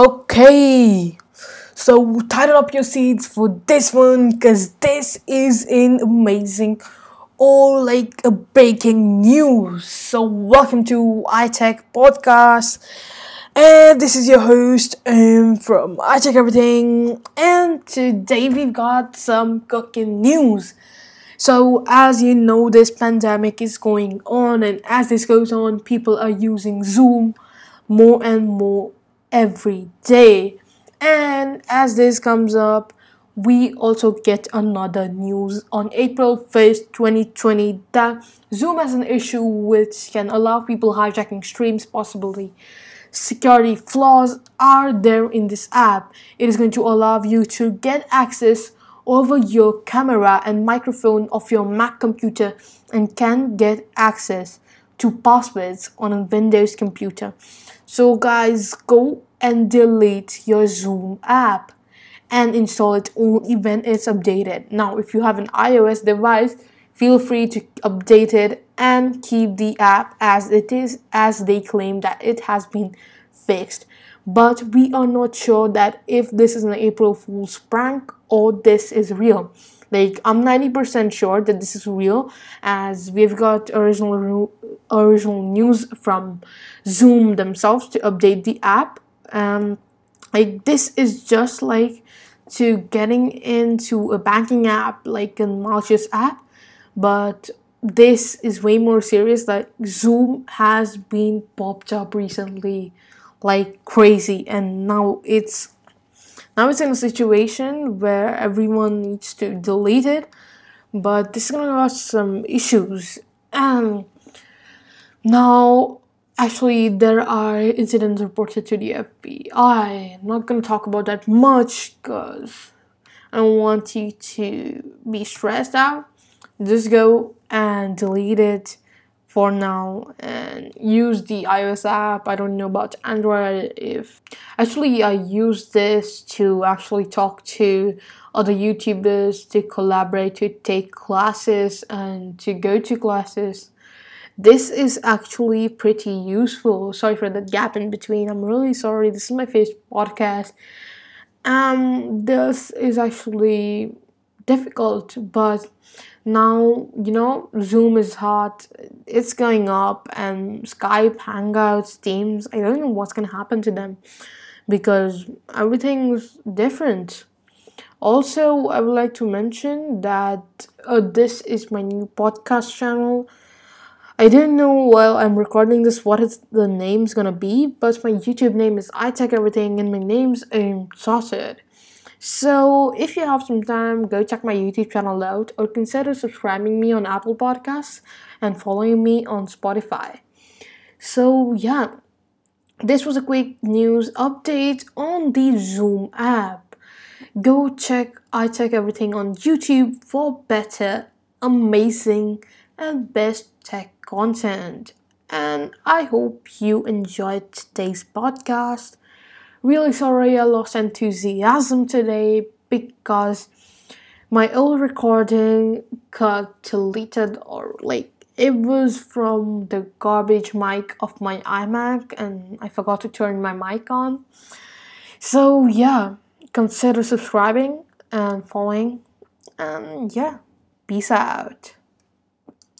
Okay, so tighten up your seats for this one because this is an amazing or like a breaking news. So, welcome to iTech Podcast, and this is your host um, from iTech Everything, and today we've got some cooking news. So, as you know, this pandemic is going on, and as this goes on, people are using Zoom more and more every day. And as this comes up, we also get another news on April 1st, 2020 that Zoom has an issue which can allow people hijacking streams possibly. Security flaws are there in this app. It is going to allow you to get access over your camera and microphone of your Mac computer and can get access to passwords on a Windows computer. So, guys, go and delete your Zoom app and install it only when it's updated. Now, if you have an iOS device, feel free to update it and keep the app as it is, as they claim that it has been fixed. But we are not sure that if this is an April Fool's prank or this is real. Like I'm 90% sure that this is real as we've got original original news from Zoom themselves to update the app. Um like this is just like to getting into a banking app like a malicious app, but this is way more serious like Zoom has been popped up recently like crazy and now it's now it's in a situation where everyone needs to delete it, but this is gonna cause some issues. And now, actually, there are incidents reported to the FBI. I'm not gonna talk about that much because I don't want you to be stressed out. Just go and delete it for now and use the iOS app. I don't know about Android if actually I use this to actually talk to other YouTubers to collaborate to take classes and to go to classes. This is actually pretty useful. Sorry for the gap in between. I'm really sorry. This is my first podcast. Um this is actually difficult, but now you know zoom is hot it's going up and skype hangouts teams i don't know what's going to happen to them because everything's different also i would like to mention that uh, this is my new podcast channel i didn't know while i'm recording this what the name's gonna be but my youtube name is i tech everything and my name's um. So, if you have some time, go check my YouTube channel out or consider subscribing me on Apple Podcasts and following me on Spotify. So, yeah, this was a quick news update on the Zoom app. Go check I Tech Everything on YouTube for better, amazing, and best tech content. And I hope you enjoyed today's podcast. Really sorry I lost enthusiasm today because my old recording got deleted or like it was from the garbage mic of my iMac and I forgot to turn my mic on. So yeah, consider subscribing and following and yeah, peace out.